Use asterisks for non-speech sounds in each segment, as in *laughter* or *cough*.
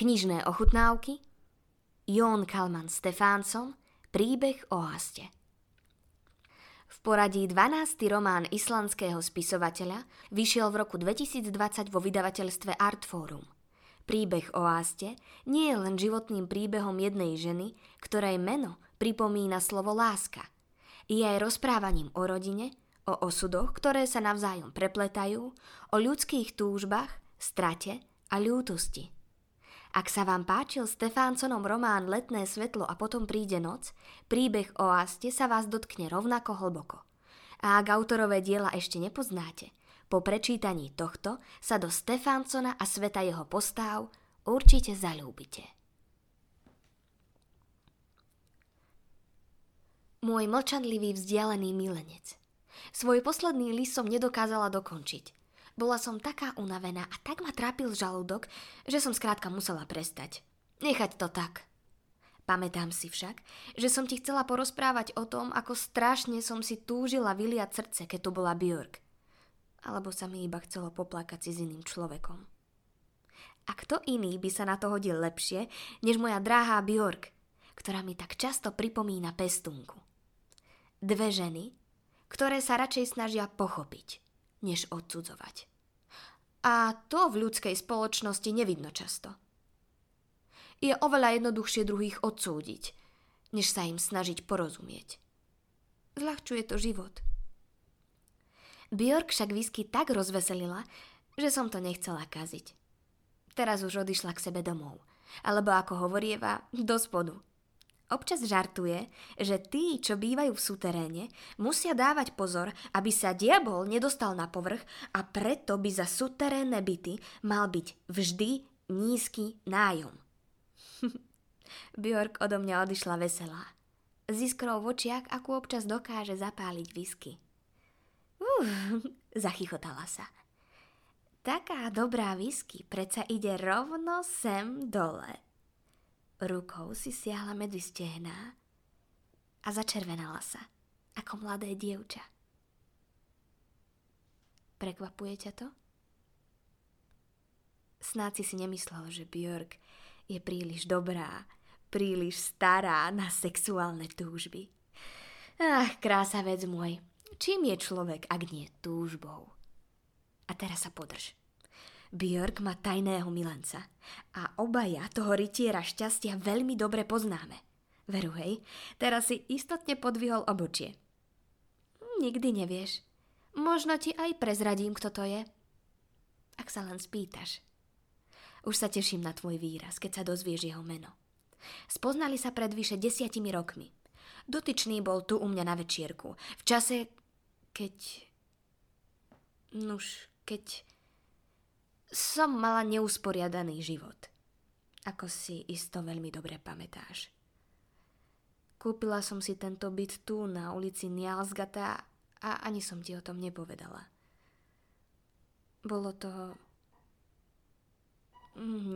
Knižné ochutnávky Jón Kalman Stefánson Príbeh o haste V poradí 12. román islandského spisovateľa vyšiel v roku 2020 vo vydavateľstve Artforum. Príbeh o haste nie je len životným príbehom jednej ženy, ktorej meno pripomína slovo láska. Je aj rozprávaním o rodine, o osudoch, ktoré sa navzájom prepletajú, o ľudských túžbách, strate a ľútosti. Ak sa vám páčil Stefánsonom román Letné svetlo a potom príde noc, príbeh o Aste sa vás dotkne rovnako hlboko. A ak autorové diela ešte nepoznáte, po prečítaní tohto sa do Stefánsona a sveta jeho postáv určite zalúbite. Môj mlčanlivý vzdialený milenec. Svoj posledný list som nedokázala dokončiť – bola som taká unavená a tak ma trápil žalúdok, že som skrátka musela prestať. Nechať to tak. Pamätám si však, že som ti chcela porozprávať o tom, ako strašne som si túžila vyliať srdce, keď tu bola Björk. Alebo sa mi iba chcelo poplakať si s iným človekom. A kto iný by sa na to hodil lepšie, než moja dráhá Björk, ktorá mi tak často pripomína pestunku. Dve ženy, ktoré sa radšej snažia pochopiť, než odsudzovať. A to v ľudskej spoločnosti nevidno často. Je oveľa jednoduchšie druhých odsúdiť, než sa im snažiť porozumieť. Zľahčuje to život. Bjork však whisky tak rozveselila, že som to nechcela kaziť. Teraz už odišla k sebe domov, alebo ako hovorieva, do spodu. Občas žartuje, že tí, čo bývajú v suteréne, musia dávať pozor, aby sa diabol nedostal na povrch a preto by za suterénne byty mal byť vždy nízky nájom. *laughs* Bjork odo mňa odišla veselá. Z iskrou v očiach, akú občas dokáže zapáliť whisky. Uf, *laughs* zachychotala sa. Taká dobrá whisky predsa ide rovno sem dole. Rukou si siahla medzi stehná a začervenala sa, ako mladé dievča. Prekvapuje ťa to? Snáď si si nemyslel, že Björk je príliš dobrá, príliš stará na sexuálne túžby. Ach, krása vec môj, čím je človek, ak nie túžbou? A teraz sa podrž. Björk má tajného milenca a obaja toho rytiera šťastia veľmi dobre poznáme. Veru hej, teraz si istotne podvihol obočie. Nikdy nevieš. Možno ti aj prezradím, kto to je. Ak sa len spýtaš. Už sa teším na tvoj výraz, keď sa dozvieš jeho meno. Spoznali sa pred vyše desiatimi rokmi. Dotyčný bol tu u mňa na večierku. V čase, keď... Nuž, keď som mala neusporiadaný život. Ako si isto veľmi dobre pamätáš. Kúpila som si tento byt tu na ulici Nialsgata a ani som ti o tom nepovedala. Bolo to...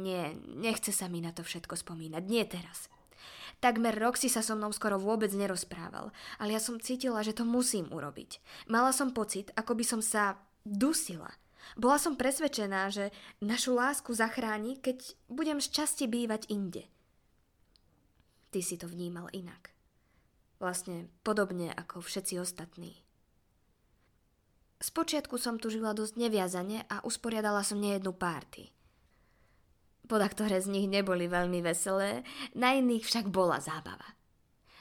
Nie, nechce sa mi na to všetko spomínať. Nie teraz. Takmer rok si sa so mnou skoro vôbec nerozprával, ale ja som cítila, že to musím urobiť. Mala som pocit, ako by som sa dusila – bola som presvedčená, že našu lásku zachráni, keď budem z časti bývať inde. Ty si to vnímal inak. Vlastne podobne ako všetci ostatní. Spočiatku som tu žila dosť neviazane a usporiadala som nejednú párty. Poda ktoré z nich neboli veľmi veselé, na iných však bola zábava.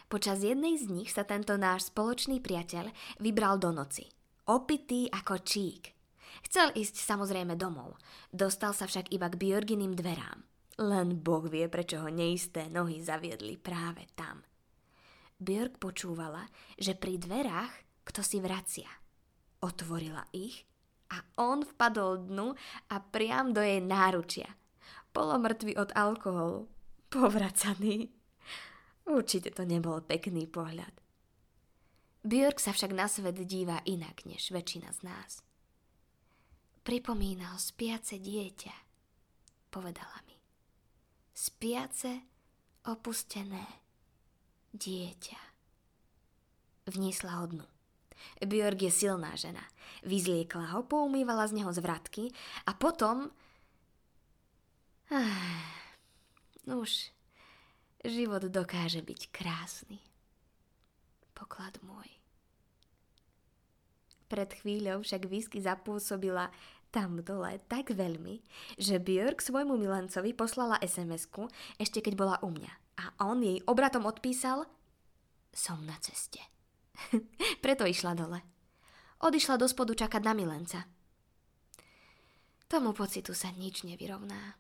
Počas jednej z nich sa tento náš spoločný priateľ vybral do noci. Opitý ako čík – Chcel ísť samozrejme domov. Dostal sa však iba k Björginým dverám. Len Boh vie, prečo ho neisté nohy zaviedli práve tam. Björk počúvala, že pri dverách kto si vracia. Otvorila ich a on vpadol dnu a priam do jej náručia. Polomrtvý od alkoholu. Povracaný. Určite to nebol pekný pohľad. Björk sa však na svet díva inak než väčšina z nás pripomínal spiace dieťa, povedala mi. Spiace, opustené dieťa. Vniesla ho. Björg je silná žena. Vyzliekla ho, poumývala z neho zvratky a potom... Ah, Nuž, život dokáže byť krásny. Poklad môj. Pred chvíľou však whisky zapôsobila tam dole tak veľmi, že Björk svojmu milancovi poslala sms ešte keď bola u mňa. A on jej obratom odpísal Som na ceste. *laughs* Preto išla dole. Odišla do spodu čakať na milenca. Tomu pocitu sa nič nevyrovná.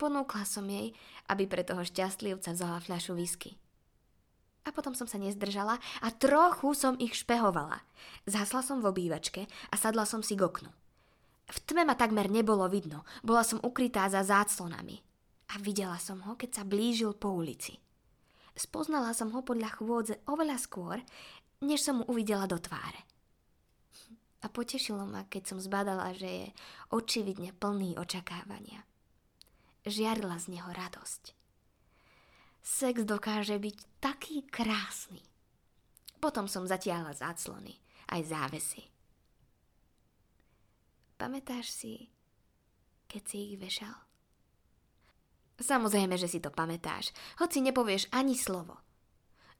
Ponúkla som jej, aby pre toho šťastlivca vzala fľašu whisky. A potom som sa nezdržala a trochu som ich špehovala. Zhasla som v obývačke a sadla som si k oknu. V tme ma takmer nebolo vidno, bola som ukrytá za záclonami. A videla som ho, keď sa blížil po ulici. Spoznala som ho podľa chôdze oveľa skôr, než som mu uvidela do tváre. A potešilo ma, keď som zbadala, že je očividne plný očakávania. Žiarila z neho radosť. Sex dokáže byť taký krásny. Potom som zatiahla záclony, aj závesy. Pamätáš si, keď si ich vešal? Samozrejme, že si to pamätáš, hoci nepovieš ani slovo.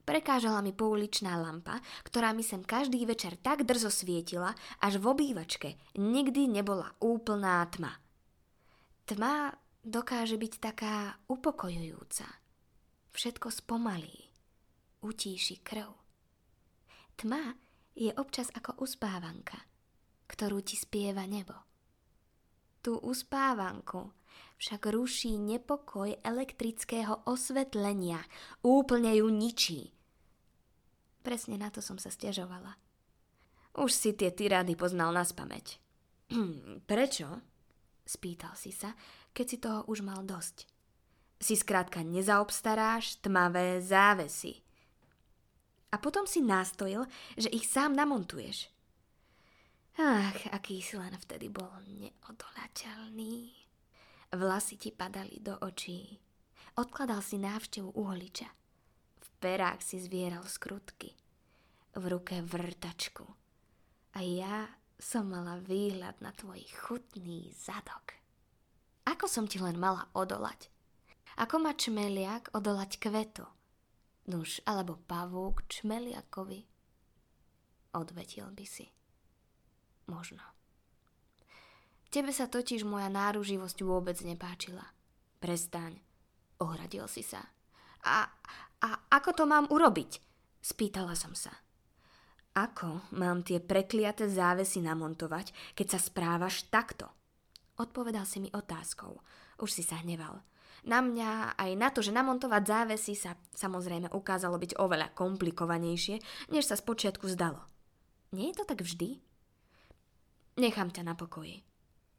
Prekážala mi pouličná lampa, ktorá mi sem každý večer tak drzo svietila, až v obývačke nikdy nebola úplná tma. Tma dokáže byť taká upokojujúca. Všetko spomalí, utíši krv. Tma je občas ako uspávanka, ktorú ti spieva nebo. Tú uspávanku však ruší nepokoj elektrického osvetlenia, úplne ju ničí. Presne na to som sa stiažovala. Už si tie tyrády poznal na spameť. *clears throat* Prečo? Spýtal si sa, keď si toho už mal dosť si skrátka nezaobstaráš tmavé závesy. A potom si nástojil, že ich sám namontuješ. Ach, aký si len vtedy bol neodolateľný. Vlasy ti padali do očí. Odkladal si návštevu uholiča. V perách si zvieral skrutky. V ruke vrtačku. A ja som mala výhľad na tvoj chutný zadok. Ako som ti len mala odolať? Ako má čmeliak odolať kvetu? Nuž, alebo pavúk čmeliakovi? Odvetil by si. Možno. Tebe sa totiž moja náruživosť vôbec nepáčila. Prestaň. Ohradil si sa. A, a ako to mám urobiť? Spýtala som sa. Ako mám tie prekliaté závesy namontovať, keď sa správaš takto? Odpovedal si mi otázkou. Už si sa hneval. Na mňa aj na to, že namontovať závesy sa samozrejme ukázalo byť oveľa komplikovanejšie, než sa spočiatku zdalo. Nie je to tak vždy? Nechám ťa na pokoji,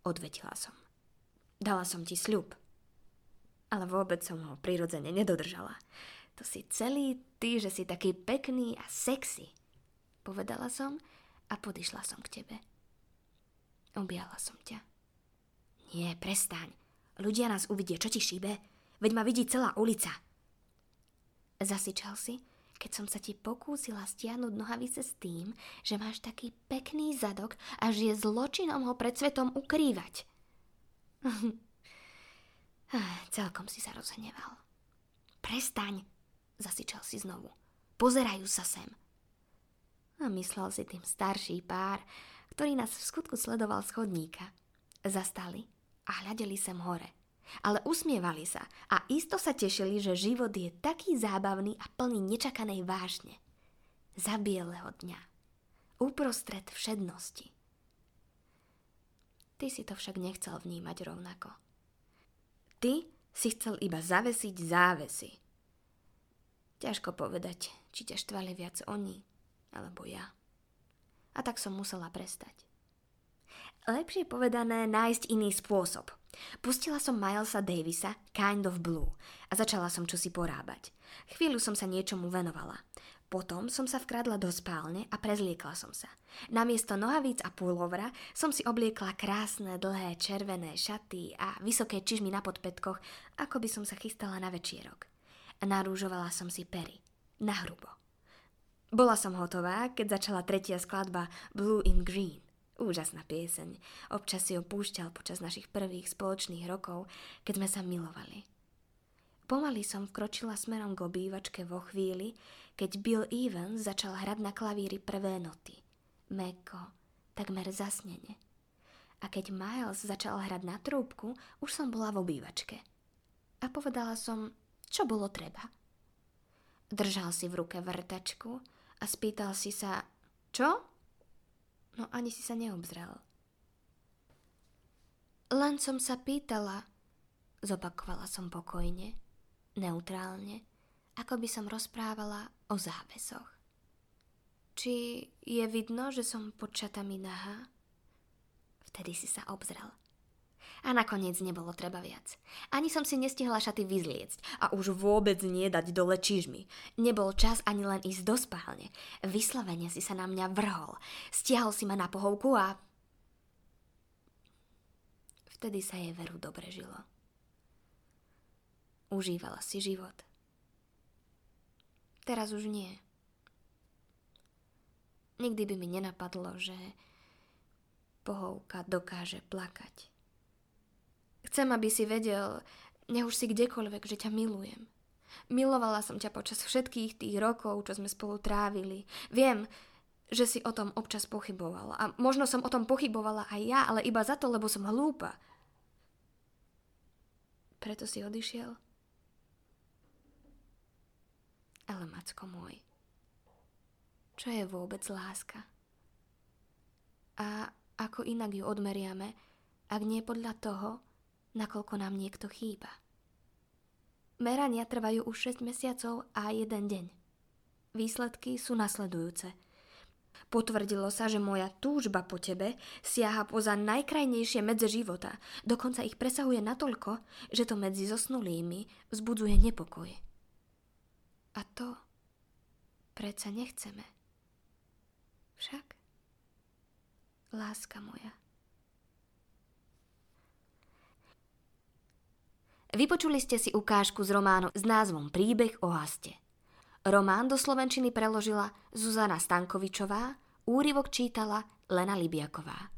odvetila som. Dala som ti sľub. Ale vôbec som ho prirodzene nedodržala. To si celý ty, že si taký pekný a sexy. Povedala som a podišla som k tebe. Objala som ťa. Nie, prestaň. Ľudia nás uvidia, čo ti šíbe? Veď ma vidí celá ulica. Zasičal si, keď som sa ti pokúsila stiahnuť nohavice s tým, že máš taký pekný zadok a že je zločinom ho pred svetom ukrývať. *laughs* Celkom si sa rozhneval. Prestaň, zasičal si znovu. Pozerajú sa sem. A myslel si tým starší pár, ktorý nás v skutku sledoval z chodníka. Zastali a hľadeli sem hore. Ale usmievali sa a isto sa tešili, že život je taký zábavný a plný nečakanej vážne. Za bieleho dňa. Uprostred všednosti. Ty si to však nechcel vnímať rovnako. Ty si chcel iba zavesiť závesy. Ťažko povedať, či ťa štvali viac oni, alebo ja. A tak som musela prestať. Lepšie povedané, nájsť iný spôsob. Pustila som Milesa Davisa Kind of Blue a začala som čosi porábať. Chvíľu som sa niečomu venovala. Potom som sa vkradla do spálne a prezliekla som sa. Namiesto nohavíc a púlovra som si obliekla krásne, dlhé, červené šaty a vysoké čižmy na podpetkoch, ako by som sa chystala na večierok. Narúžovala som si pery. Na hrubo. Bola som hotová, keď začala tretia skladba Blue in Green. Úžasná pieseň. Občas si ho púšťal počas našich prvých spoločných rokov, keď sme sa milovali. Pomaly som vkročila smerom k obývačke vo chvíli, keď Bill Evans začal hrať na klavíri prvé noty. Meko, takmer zasnene. A keď Miles začal hrať na trúbku, už som bola v obývačke. A povedala som, čo bolo treba. Držal si v ruke vrtačku a spýtal si sa, čo? No ani si sa neobzrel. Len som sa pýtala, zopakovala som pokojne neutrálne, ako by som rozprávala o závesoch. Či je vidno, že som pod šatami nahá? Vtedy si sa obzrel. A nakoniec nebolo treba viac. Ani som si nestihla šaty vyzliecť a už vôbec nie dať dole čižmy. Nebol čas ani len ísť do spálne. Vyslovene si sa na mňa vrhol. Stiahol si ma na pohovku a... Vtedy sa jej veru dobre žilo. Užívala si život. Teraz už nie. Nikdy by mi nenapadlo, že pohovka dokáže plakať. Chcem, aby si vedel, nech už si kdekoľvek, že ťa milujem. Milovala som ťa počas všetkých tých rokov, čo sme spolu trávili. Viem, že si o tom občas pochybovala. A možno som o tom pochybovala aj ja, ale iba za to, lebo som hlúpa. Preto si odišiel? Ale Macko môj, čo je vôbec láska? A ako inak ju odmeriame, ak nie podľa toho, nakoľko nám niekto chýba? Merania trvajú už 6 mesiacov a jeden deň. Výsledky sú nasledujúce. Potvrdilo sa, že moja túžba po tebe siaha poza najkrajnejšie medze života, dokonca ich presahuje natoľko, že to medzi zosnulými vzbudzuje nepokoj. A to predsa nechceme. Však? Láska moja. Vypočuli ste si ukážku z románu s názvom Príbeh o haste. Román do slovenčiny preložila Zuzana Stankovičová, úryvok čítala Lena Libiaková.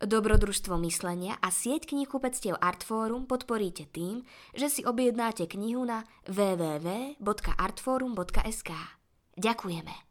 Dobrodružstvo myslenia a sieť knihkupectiev Artforum podporíte tým, že si objednáte knihu na www.artforum.sk. Ďakujeme.